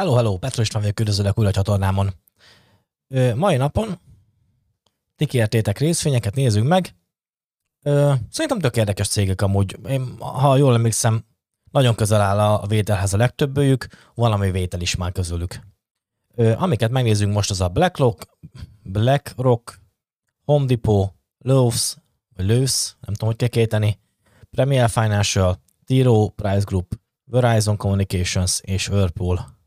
Hello, hello, Petro István vagyok, üdvözöllek újra a csatornámon. Ö, mai napon ti kértétek részvényeket, nézzük meg. Ö, szerintem tök érdekes cégek amúgy. Én, ha jól emlékszem, nagyon közel áll a vételhez a legtöbbőjük, valami vétel is már közülük. Ö, amiket megnézzünk most az a BlackRock, BlackRock, Home Depot, Lowe's, Lowe's, nem tudom, hogy kell kéteni, Premier Financial, Tiro Price Group, Verizon Communications és Whirlpool.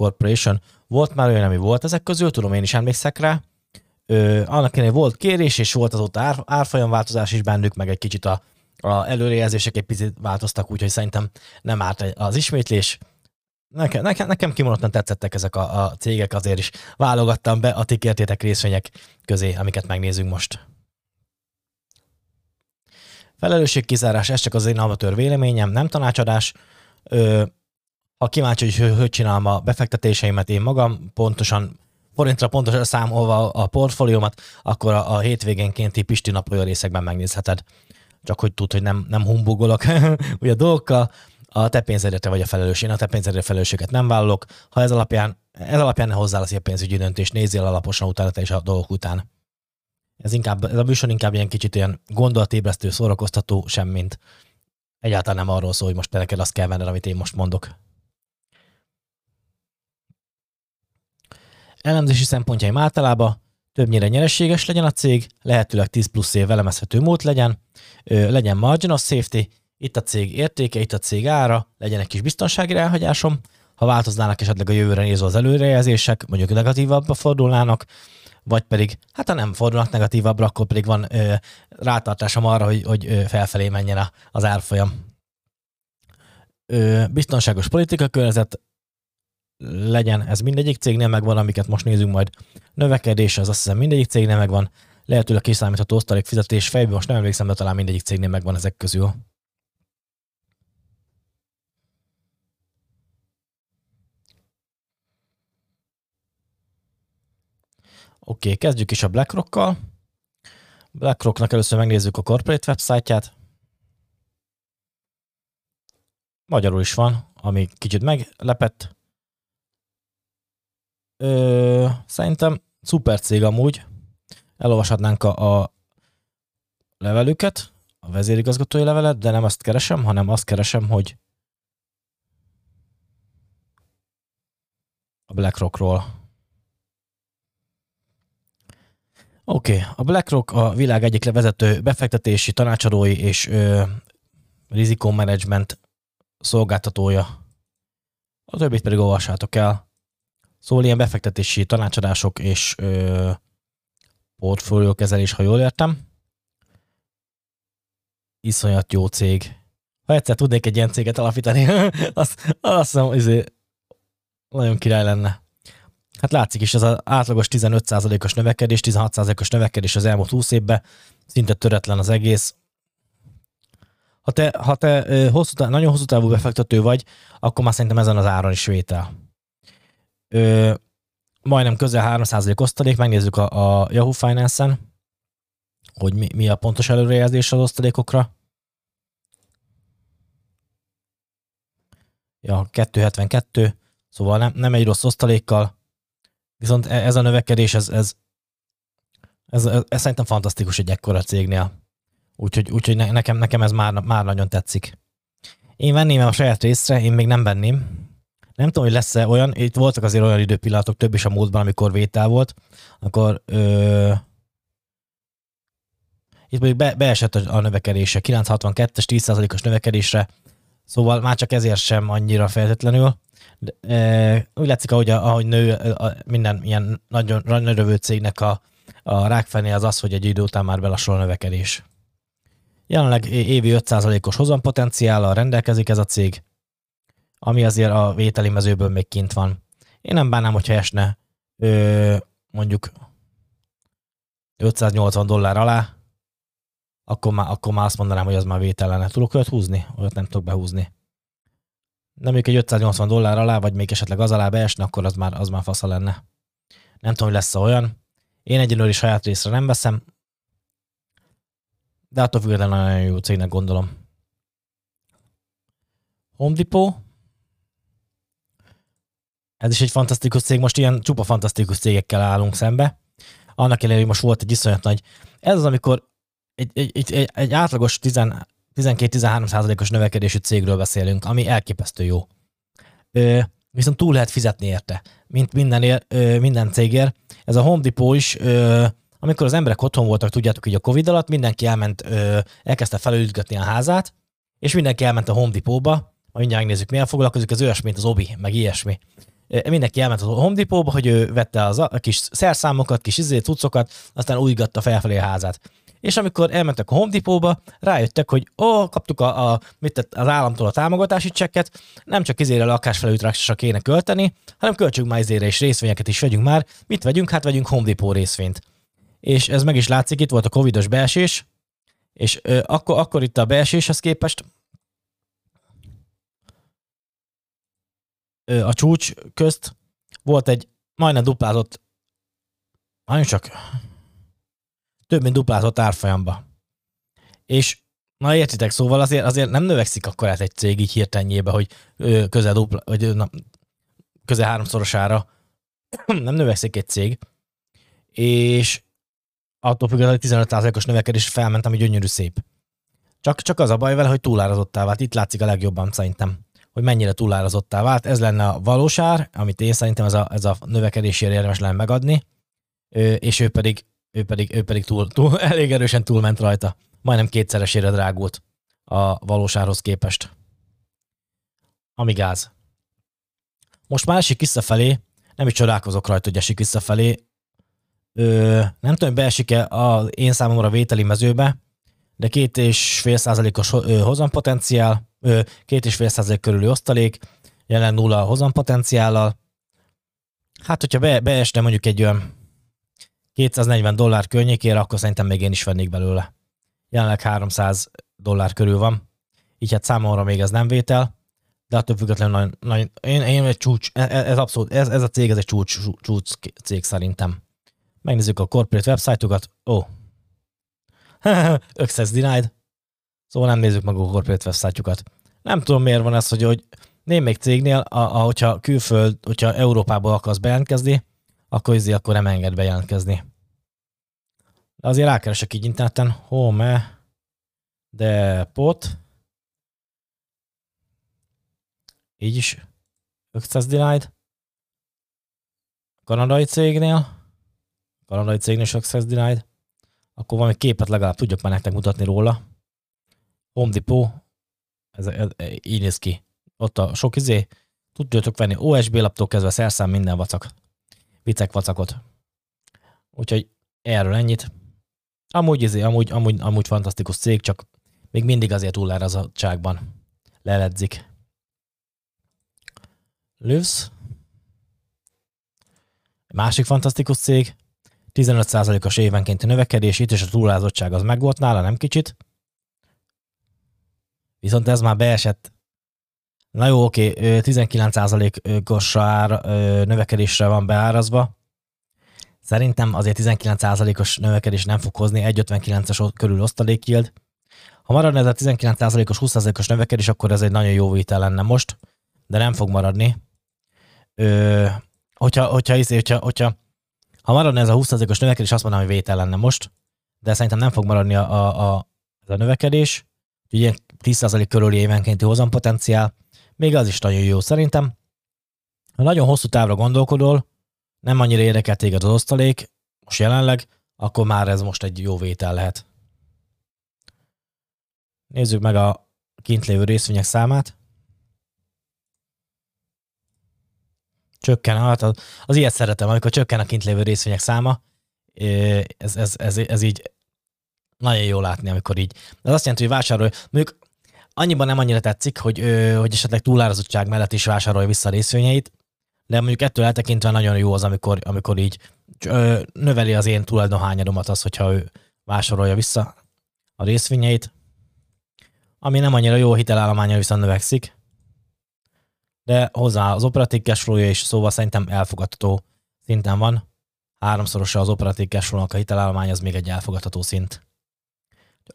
Corporation. Volt már olyan, ami volt ezek közül, tudom, én is emlékszek rá. Ö, annak ellenére volt kérés, és volt azóta ár, árfolyam változás is bennük, meg egy kicsit a, a előrejelzések egy picit változtak, úgyhogy szerintem nem árt az ismétlés. Nekem, nekem, nekem kimondottan tetszettek ezek a, a cégek, azért is válogattam be a ti kértétek részvények közé, amiket megnézünk most. Felelősségkizárás, ez csak az én amatőr véleményem, nem tanácsadás. Ö, ha kíváncsi, hogy hogy csinálom a befektetéseimet én magam, pontosan forintra pontosan számolva a portfóliómat, akkor a, a hétvégénkénti Pisti napolja részekben megnézheted. Csak hogy tud, hogy nem, nem humbugolok ugye a dolgokkal, a te pénzedre vagy a felelős. Én a te pénzedre felelősséget nem vállalok. Ha ez alapján, ez alapján ne hozzá a pénzügyi döntést, nézzél alaposan utána te is a dolgok után. Ez, inkább, ez a műsor inkább ilyen kicsit ilyen gondolatébresztő, szórakoztató, semmint. Egyáltalán nem arról szól, hogy most te neked azt kell venned, amit én most mondok. Elemzési szempontjaim általában többnyire nyereséges legyen a cég, lehetőleg 10 plusz év elemezhető mód legyen, legyen margin of safety, itt a cég értéke, itt a cég ára, legyen egy kis biztonsági elhagyásom, ha változnának esetleg a jövőre nézve az előrejelzések, mondjuk negatívabbra fordulnának, vagy pedig, hát ha nem fordulnak negatívabbra, akkor pedig van ö, rátartásom arra, hogy, hogy ö, felfelé menjen a, az árfolyam. Ö, biztonságos politika környezet, legyen, ez mindegyik cégnél megvan, amiket most nézünk majd. Növekedés, az azt hiszem mindegyik cégnél megvan. Lehetőleg kiszámítható osztalék fizetés fejből, most nem emlékszem, de talán mindegyik cégnél megvan ezek közül. Oké, okay, kezdjük is a BlackRock-kal. BlackRocknak először megnézzük a corporate website-ját. Magyarul is van, ami kicsit meglepett. Ö, szerintem szuper cég amúgy. Elolvashatnánk a, a levelüket, a vezérigazgatói levelet, de nem azt keresem, hanem azt keresem, hogy a BlackRockról. Oké, okay. a BlackRock a világ egyik levezető befektetési tanácsadói és ö, rizikómenedzsment szolgáltatója. A többit pedig olvassátok el. Szóval ilyen befektetési tanácsadások és ö, portfóliókezelés, ha jól értem. Iszonyat jó cég. Ha egyszer tudnék egy ilyen céget alapítani, azt, azt hiszem, izé, nagyon király lenne. Hát látszik is, ez az átlagos 15%-os növekedés, 16%-os növekedés az elmúlt 20 évben, szinte töretlen az egész. Ha te, ha te hosszú, nagyon hosszú távú befektető vagy, akkor már szerintem ezen az áron is vétel ö, majdnem közel 3% osztalék, megnézzük a, a Yahoo Finance-en, hogy mi, mi a pontos előrejelzés az osztalékokra. Ja, 272, szóval nem, nem egy rossz osztalékkal, viszont e, ez a növekedés, ez, ez, ez, ez, ez szerintem fantasztikus egy ekkora cégnél. Úgyhogy, úgyhogy nekem, nekem ez már, már nagyon tetszik. Én venném a saját részre, én még nem venném, nem tudom, hogy lesz-e olyan, itt voltak azért olyan időpillanatok, több is a múltban, amikor vétel volt, akkor ö, itt mondjuk be, beesett a, a növekedése, 962-es 10%-os növekedésre, szóval már csak ezért sem annyira feltétlenül. De, e, úgy látszik, ahogy, ahogy nő a, minden ilyen nagyon nagy cégnek a, a rákfené az az, hogy egy idő után már belassul a növekedés. Jelenleg évi 5%-os hozampotenciállal rendelkezik ez a cég, ami azért a vételi mezőből még kint van. Én nem bánnám, hogyha esne ö, mondjuk 580 dollár alá, akkor már, akkor már azt mondanám, hogy az már vétel lenne. Tudok olyat húzni? Olyat nem tudok behúzni. Nem mondjuk egy 580 dollár alá, vagy még esetleg az alá beesne, akkor az már, az már fasza lenne. Nem tudom, hogy lesz olyan. Én egyelőre saját részre nem veszem, de attól függetlenül nagyon jó cégnek gondolom. Home Depot, Ez is egy fantasztikus cég, most ilyen csupa fantasztikus cégekkel állunk szembe. Annak ellenére, hogy most volt egy iszonyat nagy. Ez az, amikor egy, egy, egy, egy, átlagos 12-13 százalékos növekedésű cégről beszélünk, ami elképesztő jó. Ö, viszont túl lehet fizetni érte, mint minden, ér, ö, minden cégért. Ez a Home Depot is, ö, amikor az emberek otthon voltak, tudjátok, hogy a Covid alatt mindenki elment, ö, elkezdte felülgetni a házát, és mindenki elment a Home Depot-ba, majd mindjárt megnézzük, milyen foglalkozik, az olyasmi, mint az Obi, meg ilyesmi. Mindenki elment a Home Depot-ba, hogy ő vette az a kis szerszámokat, kis izé, cuccokat, aztán újgatta felfelé a házát. És amikor elmentek a Home Depot-ba, rájöttek, hogy ó, kaptuk a, a, mit tett, az államtól a támogatási csekket, nem csak izére lakásfelújításra kéne költeni, hanem költsünk már izére és részvényeket is vegyünk már. Mit vegyünk? Hát vegyünk Home Depot részvényt. És ez meg is látszik, itt volt a covidos beesés, és ö, akkor, akkor itt a beeséshez képest a csúcs közt volt egy majdnem duplázott, nagyon csak több mint duplázott árfolyamba. És na értitek, szóval azért, azért nem növekszik akkor át egy cég így hirtelenjébe, hogy ö, közel dupla, vagy na, közel háromszorosára nem növekszik egy cég, és attól hogy 15%-os növekedés felment, ami gyönyörű szép. Csak, csak az a baj vele, hogy túlárazottá vált. Itt látszik a legjobban szerintem, hogy mennyire túlárazottá vált. Ez lenne a valósár, amit én szerintem ez a, ez a növekedésért érdemes lenne megadni, és ő pedig, ő pedig, ő pedig túl, túl, elég erősen túlment rajta. Majdnem kétszeresére drágult a valósárhoz képest. Ami gáz. Most már esik visszafelé, nem is csodálkozok rajta, hogy esik visszafelé, Ö, nem tudom, beesik-e a én számomra vételi mezőbe, de két és fél százalékos hozampotenciál, két és fél százalék körüli osztalék, jelen nulla hozampotenciállal. Hát, hogyha be, beesne mondjuk egy olyan 240 dollár környékére, akkor szerintem még én is vennék belőle. Jelenleg 300 dollár körül van, így hát számomra még ez nem vétel, de attól függetlenül nagyon, nagyon én, én egy csúcs, ez, ez abszolút, ez, ez a cég, ez egy csúcs, csúcs cég szerintem. Megnézzük a corporate websájtokat. Ó. Oh. Access denied. Szóval nem nézzük meg a corporate websájtjukat. Nem tudom, miért van ez, hogy, hogy némelyik cégnél, a, a, hogyha külföld, hogyha Európából akarsz bejelentkezni, akkor izé, akkor nem enged bejelentkezni. De azért rákeresek így interneten, home pot, így is Access denied, kanadai cégnél, kanadai cégnél Success Denied, akkor valami képet legalább tudjak már nektek mutatni róla. Home Depot, ez, ez, ez, így néz ki. Ott a sok izé, tudjátok venni OSB laptól kezdve szerszám minden vacak. Vicek vacakot. Úgyhogy erről ennyit. Amúgy, izé, amúgy, amúgy, amúgy fantasztikus cég, csak még mindig azért túlárazottságban leledzik. Lövsz. Másik fantasztikus cég, 15%-os évenkénti növekedés, itt és a túlázottság az megvolt nála, nem kicsit. Viszont ez már beesett. Na jó, oké, 19%-os ár, növekedésre van beárazva. Szerintem azért 19%-os növekedés nem fog hozni 1,59-es körül osztalékyild. Ha maradna ez a 19%-os, 20%-os növekedés, akkor ez egy nagyon jó vitel lenne most, de nem fog maradni. Ö, hogyha, hogyha, hogyha, hogyha, hogyha ha maradna ez a 20%-os növekedés, azt mondanám, vétel lenne most, de szerintem nem fog maradni a, a, ez a növekedés. Ugye 10% körüli évenkénti hozampotenciál, még az is nagyon jó szerintem. Ha nagyon hosszú távra gondolkodol, nem annyira érdekel téged az osztalék, most jelenleg, akkor már ez most egy jó vétel lehet. Nézzük meg a kint lévő részvények számát. csökken, hát az, az ilyet szeretem, amikor csökken a kint lévő részvények száma, ez, ez, ez, ez így nagyon jó látni, amikor így. Ez azt jelenti, hogy vásárolj, mondjuk annyiban nem annyira tetszik, hogy, hogy esetleg túlárazottság mellett is vásárolja vissza a részvényeit, de mondjuk ettől eltekintve nagyon jó az, amikor, amikor így növeli az én tulajdonhányadomat az, hogyha ő vásárolja vissza a részvényeit, ami nem annyira jó hitelállománya viszont növekszik, de hozzá az operatív cashflow is, szóval szerintem elfogadható szinten van. Háromszorosa az operatív cashflow a hitelállomány, az még egy elfogadható szint.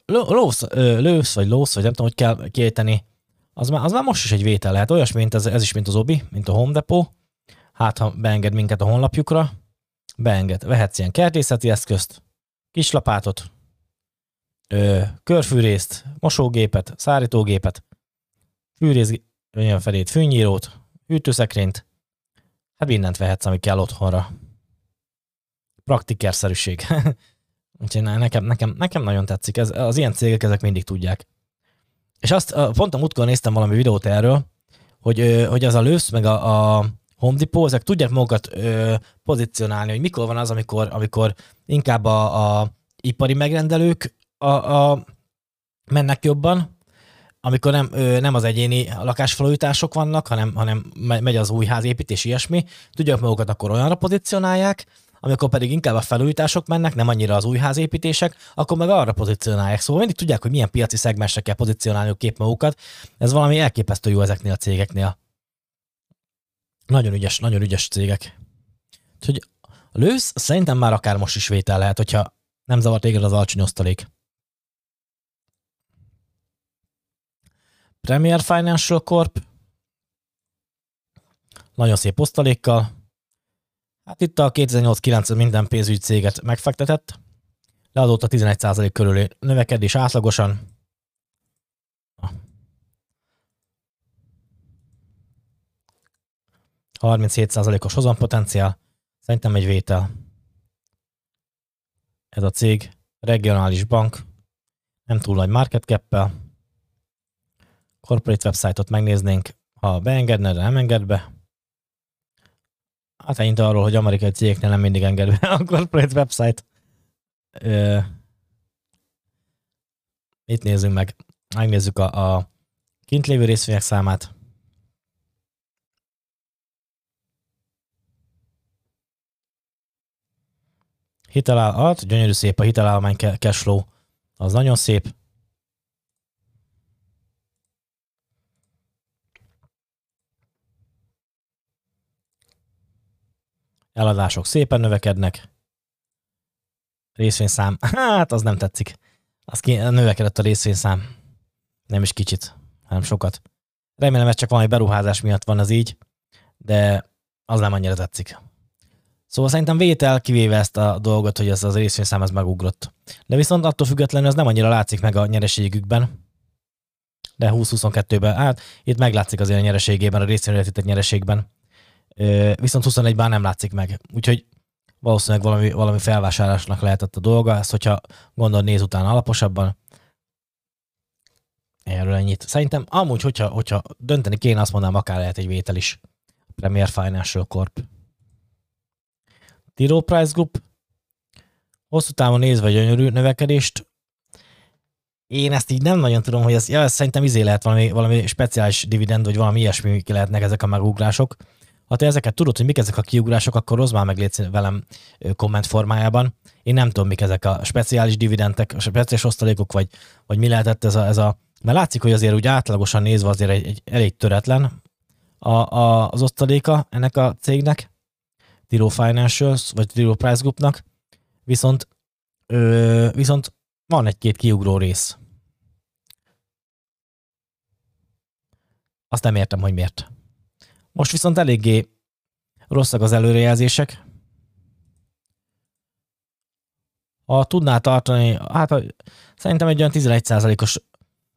Lősz, vagy lósz, vagy nem tudom, hogy kell kiejteni, az már, az már most is egy vétel lehet. Olyasmi, mint ez, ez is, mint az OBI, mint a Home Depot. hát ha beenged minket a honlapjukra, beenged, vehetsz ilyen kertészeti eszközt, kislapátot, ö, körfűrészt, mosógépet, szárítógépet, fűrész, olyan felét, fűnyírót, hűtőszekrényt, hát mindent vehetsz, ami kell otthonra. Praktikerszerűség. Úgyhogy nekem, nekem, nekem nagyon tetszik. Ez, az ilyen cégek ezek mindig tudják. És azt pont a múltkor néztem valami videót erről, hogy, hogy az a lősz, meg a, a Home Depot, ezek tudják magukat ö, pozícionálni, hogy mikor van az, amikor, amikor inkább a, a ipari megrendelők a, a, mennek jobban, amikor nem, ö, nem az egyéni lakásfelújítások vannak, hanem, hanem megy az új házépítés, ilyesmi, tudják magukat akkor olyanra pozícionálják, amikor pedig inkább a felújítások mennek, nem annyira az új házépítések, akkor meg arra pozícionálják. Szóval mindig tudják, hogy milyen piaci szegmensre kell pozícionálni a kép magukat. Ez valami elképesztő jó ezeknél a cégeknél. Nagyon ügyes, nagyon ügyes cégek. Úgyhogy a lősz szerintem már akár most is vétel lehet, hogyha nem zavart téged az alacsony osztalék. Premier Financial Corp. Nagyon szép osztalékkal. Hát itt a 2008-9 minden pénzügyi céget megfektetett. Leadott a 11% körüli növekedés átlagosan. 37%-os hozampotenciál, szerintem egy vétel. Ez a cég regionális bank, nem túl nagy market cap corporate website-ot megnéznénk, ha beengedne, de nem enged be. Hát ennyit arról, hogy amerikai cégeknél nem mindig enged be a corporate website. Itt nézzünk meg, megnézzük a, a kint lévő részvények számát. Hiteláll, alt, gyönyörű szép a hitelállomány cashflow, az nagyon szép. Eladások szépen növekednek. Részvényszám, hát az nem tetszik. Az ki, növekedett a részvényszám. Nem is kicsit, hanem sokat. Remélem, ez csak valami beruházás miatt van az így, de az nem annyira tetszik. Szóval szerintem vétel kivéve ezt a dolgot, hogy ez az részvényszám ez megugrott. De viszont attól függetlenül ez nem annyira látszik meg a nyereségükben. De 20-22-ben, hát itt meglátszik azért a nyereségében, a részvényületített nyereségben. Viszont 21-ben nem látszik meg. Úgyhogy valószínűleg valami, valami felvásárlásnak lehetett a dolga, ezt hogyha gondol néz utána alaposabban. Erről ennyit. Szerintem amúgy, hogyha, hogyha dönteni kéne, azt mondanám, akár lehet egy vétel is. Premier Financial Corp. Tiro Price Group hosszú távon nézve gyönyörű növekedést. Én ezt így nem nagyon tudom, hogy ez, ja, ez szerintem izé lehet valami, valami speciális dividend, vagy valami ilyesmi lehetnek ezek a megugrások. Ha te ezeket tudod, hogy mik ezek a kiugrások, akkor hozd már meg velem komment formájában. Én nem tudom, mik ezek a speciális dividendek, a speciális osztalékok, vagy, vagy mi lehetett ez a, ez a mert látszik, hogy azért úgy átlagosan nézve azért egy, egy elég töretlen a, a, az osztaléka ennek a cégnek, Tiro Financials, vagy Tiro Price Groupnak, viszont, ö, viszont van egy-két kiugró rész. Azt nem értem, hogy miért. Most viszont eléggé rosszak az előrejelzések. Ha tudná tartani, hát szerintem egy olyan 11%-os,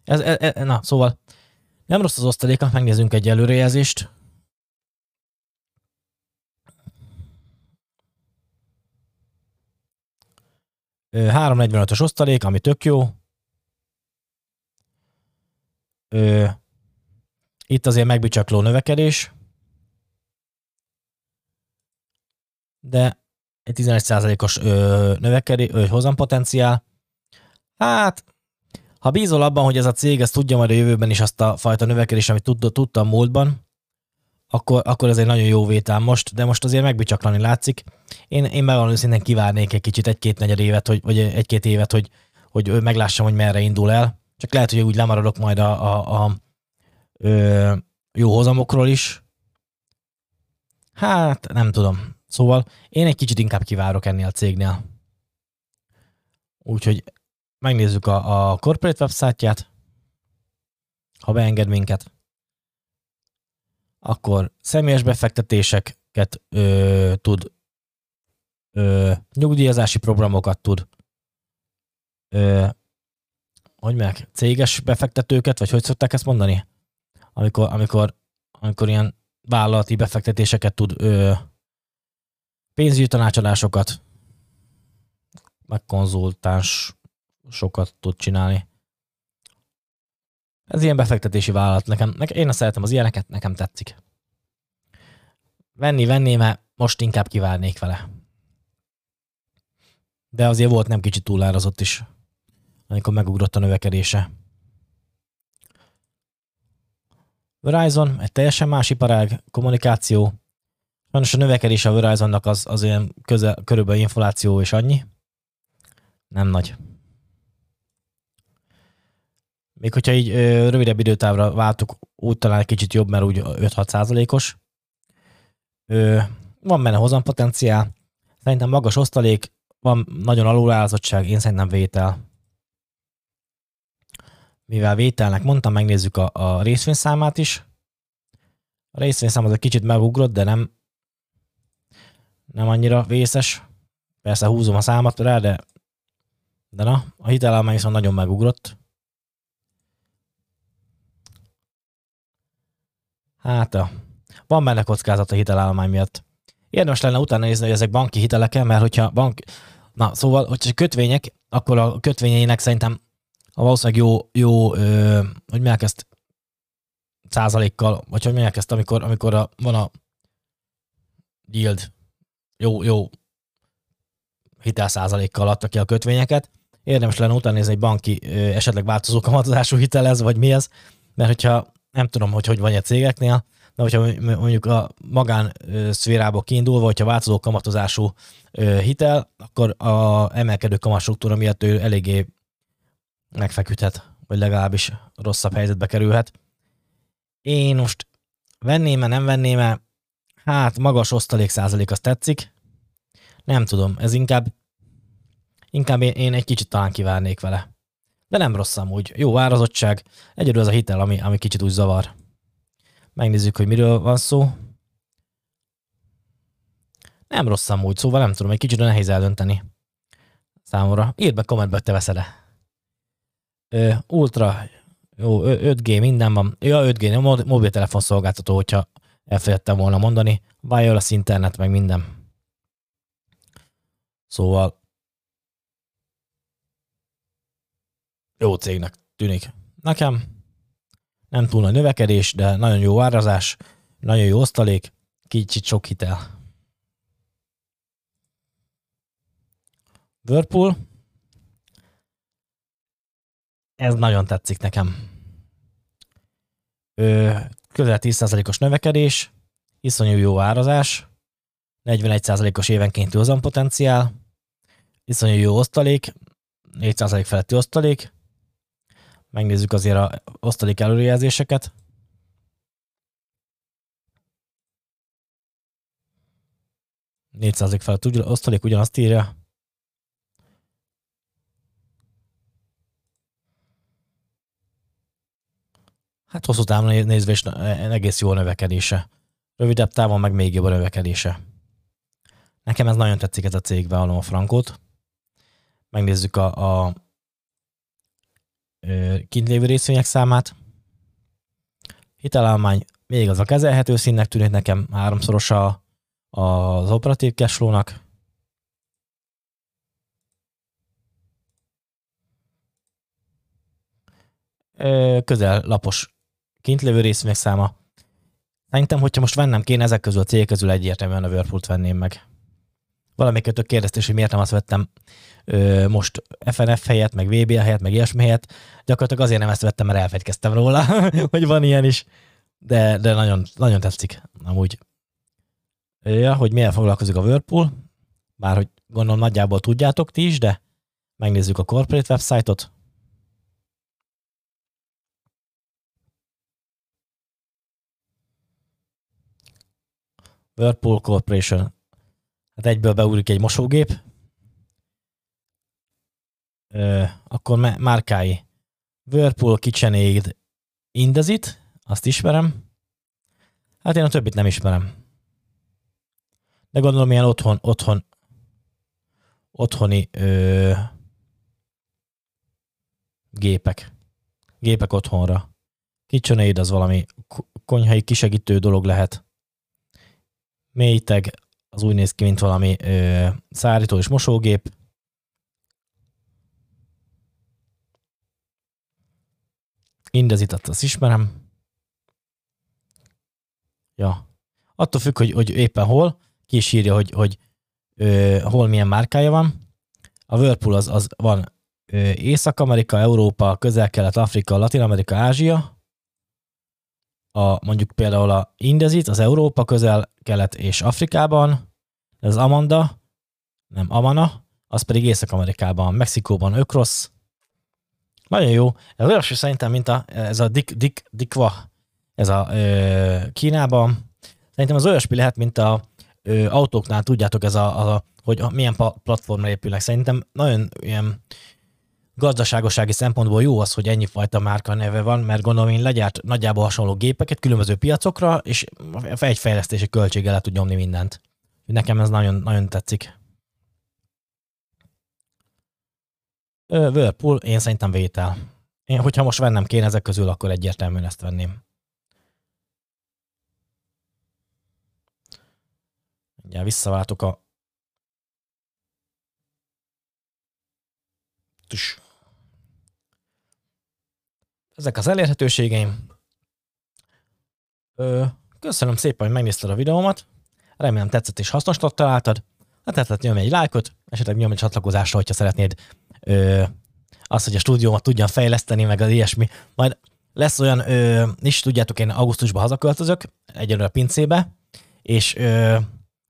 ez, ez, ez, na, szóval nem rossz az osztaléka, megnézzünk egy előrejelzést. 345-ös osztalék, ami tök jó. Ö, itt azért megbicsakló növekedés, de egy 11%-os növekedés, hozampotenciál. Hát, ha bízol abban, hogy ez a cég ezt tudja majd a jövőben is azt a fajta növekedést, amit tudta, tudta a múltban, akkor, akkor ez egy nagyon jó vétel most, de most azért megbicsaklani látszik. Én, én megvalóan őszintén kivárnék egy kicsit, egy-két negyed évet, hogy, vagy egy-két évet, hogy, hogy meglássam, hogy merre indul el. Csak lehet, hogy úgy lemaradok majd a, a, a ö, jó hozamokról is. Hát, nem tudom. Szóval én egy kicsit inkább kivárok ennél a cégnél. Úgyhogy megnézzük a, a corporate website-ját, ha beenged minket akkor személyes befektetések befektetéseket ö, tud, ö, nyugdíjazási programokat tud, ö, hogy meg, céges befektetőket, vagy hogy szokták ezt mondani? Amikor, amikor, amikor ilyen vállalati befektetéseket tud, ö, pénzügyi tanácsadásokat, meg konzultáns sokat tud csinálni. Ez ilyen befektetési vállalat. Nekem, nekem, én azt szeretem az ilyeneket, nekem tetszik. Venni, venni, mert most inkább kiválnék vele. De azért volt nem kicsit túlárazott is, amikor megugrott a növekedése. Verizon egy teljesen más iparág, kommunikáció. Sajnos a növekedés a Verizonnak az, az olyan közel, körülbelül infláció és annyi. Nem nagy. Még hogyha így ö, rövidebb időtávra váltuk, úgy talán egy kicsit jobb, mert úgy 5-6 százalékos. Van benne hozampotenciál. Szerintem magas osztalék, van nagyon alulázottság, én szerintem vétel. Mivel vételnek mondtam, megnézzük a, a részvényszámát is. A részvényszám az egy kicsit megugrott, de nem, nem annyira vészes. Persze húzom a számat rá, de, de na, a hitelállomány viszont nagyon megugrott. Hát, van benne kockázat a hitelállomány miatt. Érdemes lenne utána nézni, hogy ezek banki hitelek mert hogyha bank... Na, szóval, hogyha kötvények, akkor a kötvényeinek szerintem a valószínűleg jó, jó ö, hogy mondják ezt, százalékkal, vagy hogy mondják ezt, amikor, amikor a, van a yield, jó, jó hitel százalékkal adta ki a kötvényeket. Érdemes lenne utána nézni, hogy banki esetleg változó kamatozású hitel ez, vagy mi ez, mert hogyha nem tudom, hogy hogy van a cégeknél, de hogyha mondjuk a magán szférából kiindulva, hogyha változó kamatozású hitel, akkor a emelkedő kamatstruktúra miatt ő eléggé megfeküdhet, vagy legalábbis rosszabb helyzetbe kerülhet. Én most venném-e, nem venném-e, hát magas osztalék százalék azt tetszik. Nem tudom, ez inkább, inkább én, én egy kicsit talán kivárnék vele. De nem rossz amúgy. Jó árazottság. Egyedül az a hitel, ami, ami kicsit úgy zavar. Megnézzük, hogy miről van szó. Nem rossz amúgy, szóval nem tudom, egy kicsit nehéz eldönteni számomra. Írd be kommentbe, hogy te veszed -e. Ultra, jó, 5G, minden van. Ja, 5G, mobiltelefon szolgáltató, hogyha elfelejtettem volna mondani. Wireless internet, meg minden. Szóval jó cégnek tűnik. Nekem nem túl nagy növekedés, de nagyon jó árazás, nagyon jó osztalék, kicsit sok hitel. Whirlpool. Ez nagyon tetszik nekem. Ö, közel 10%-os növekedés, iszonyú jó árazás, 41%-os évenkénti hozampotenciál, iszonyú jó osztalék, 4% feletti osztalék, Megnézzük azért a osztalék előrejelzéseket. Négyszázalék felett osztalék ugyanazt írja. Hát hosszú távon nézve is egész jó a növekedése. Rövidebb távon meg még jobb a növekedése. Nekem ez nagyon tetszik ez a cég, beállom a frankot. Megnézzük a, a kint lévő részvények számát. Hitelállomány még az a kezelhető színnek tűnik nekem, háromszorosa az operatív cashflow-nak. Közel lapos kint lévő részvények száma. Szerintem, hogyha most vennem kéne ezek közül a cégek közül egyértelműen a Whirlpool-t venném meg valamelyikötök kérdezte, hogy miért nem azt vettem ö, most FNF helyett, meg VB helyett, meg ilyesmi helyett. Gyakorlatilag azért nem ezt vettem, mert elfegykeztem róla, hogy van ilyen is. De, de nagyon, nagyon tetszik amúgy. Ja, hogy milyen foglalkozik a Whirlpool, bár hogy gondolom nagyjából tudjátok ti is, de megnézzük a corporate website-ot. Whirlpool Corporation hát egyből beúrik egy mosógép, ö, akkor márkái Whirlpool KitchenAid Indezit, azt ismerem. Hát én a többit nem ismerem. de gondolom ilyen otthon, otthon, otthoni ö, gépek. Gépek otthonra. KitchenAid az valami konyhai kisegítő dolog lehet. Mélyteg az úgy néz ki, mint valami ö, szárító és mosógép. Indezitat, azt ismerem. Ja. Attól függ, hogy, hogy éppen hol, ki is írja, hogy, hogy ö, hol milyen márkája van. A Whirlpool az, az van Észak-Amerika, Európa, Közel-Kelet, Afrika, Latin-Amerika, Ázsia, a, mondjuk például a Indezit, az Európa, Közel-Kelet és Afrikában, ez Amanda, nem Amana, az pedig Észak-Amerikában, Mexikóban Ökrosz. Nagyon jó. Ez olyasmi szerintem, mint a, ez a Dik, Dik, Dikva, ez a ö, Kínában. Szerintem az olyasmi lehet, mint a ö, autóknál, tudjátok, ez a, a hogy milyen platformra épülnek. Szerintem nagyon ilyen gazdaságosági szempontból jó az, hogy ennyi fajta márka neve van, mert gondolom én legyárt nagyjából hasonló gépeket különböző piacokra, és egy fejlesztési költséggel le tud nyomni mindent. Nekem ez nagyon, nagyon tetszik. Whirlpool, én szerintem vétel. Én, hogyha most vennem kéne ezek közül, akkor egyértelműen ezt venném. Ugye visszaváltok a Tüss ezek az elérhetőségeim. Ö, köszönöm szépen, hogy megnézted a videómat. Remélem tetszett és hasznosnak találtad. Ha tetszett, nyomj egy lájkot, esetleg nyomj egy csatlakozásra, hogyha szeretnéd ö, azt, hogy a stúdiómat tudjam fejleszteni, meg az ilyesmi. Majd lesz olyan, ö, is tudjátok, én augusztusban hazaköltözök, egyelőre a pincébe, és ö,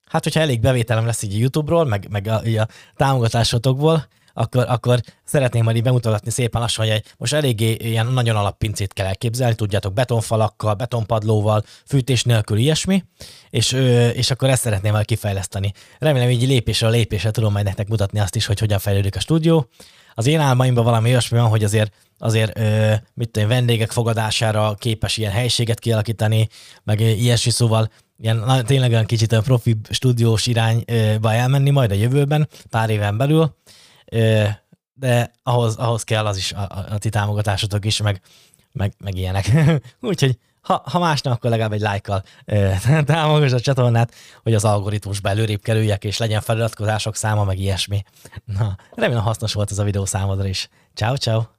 hát, hogyha elég bevételem lesz így YouTube-ról, meg, meg a, a támogatásotokból, akkor, akkor szeretném majd így bemutatni szépen lassan, hogy most eléggé ilyen nagyon alappincét kell elképzelni, tudjátok, betonfalakkal, betonpadlóval, fűtés nélkül ilyesmi, és, és akkor ezt szeretném majd kifejleszteni. Remélem, így lépésről lépésre tudom majd nektek mutatni azt is, hogy hogyan fejlődik a stúdió. Az én álmaimban valami olyasmi van, hogy azért azért, mit tudom, vendégek fogadására képes ilyen helyiséget kialakítani, meg ilyesmi, szóval ilyen tényleg olyan kicsit a profi stúdiós irányba elmenni majd a jövőben, pár éven belül, de ahhoz, ahhoz kell az is, a, a ti támogatásotok is, meg, meg, meg ilyenek. Úgyhogy ha, ha más nem, akkor legalább egy lájkkal támogass a csatornát, hogy az algoritmusba előrébb kerüljek, és legyen feliratkozások száma, meg ilyesmi. Na, remélem hasznos volt ez a videó számodra is. Ciao, ciao!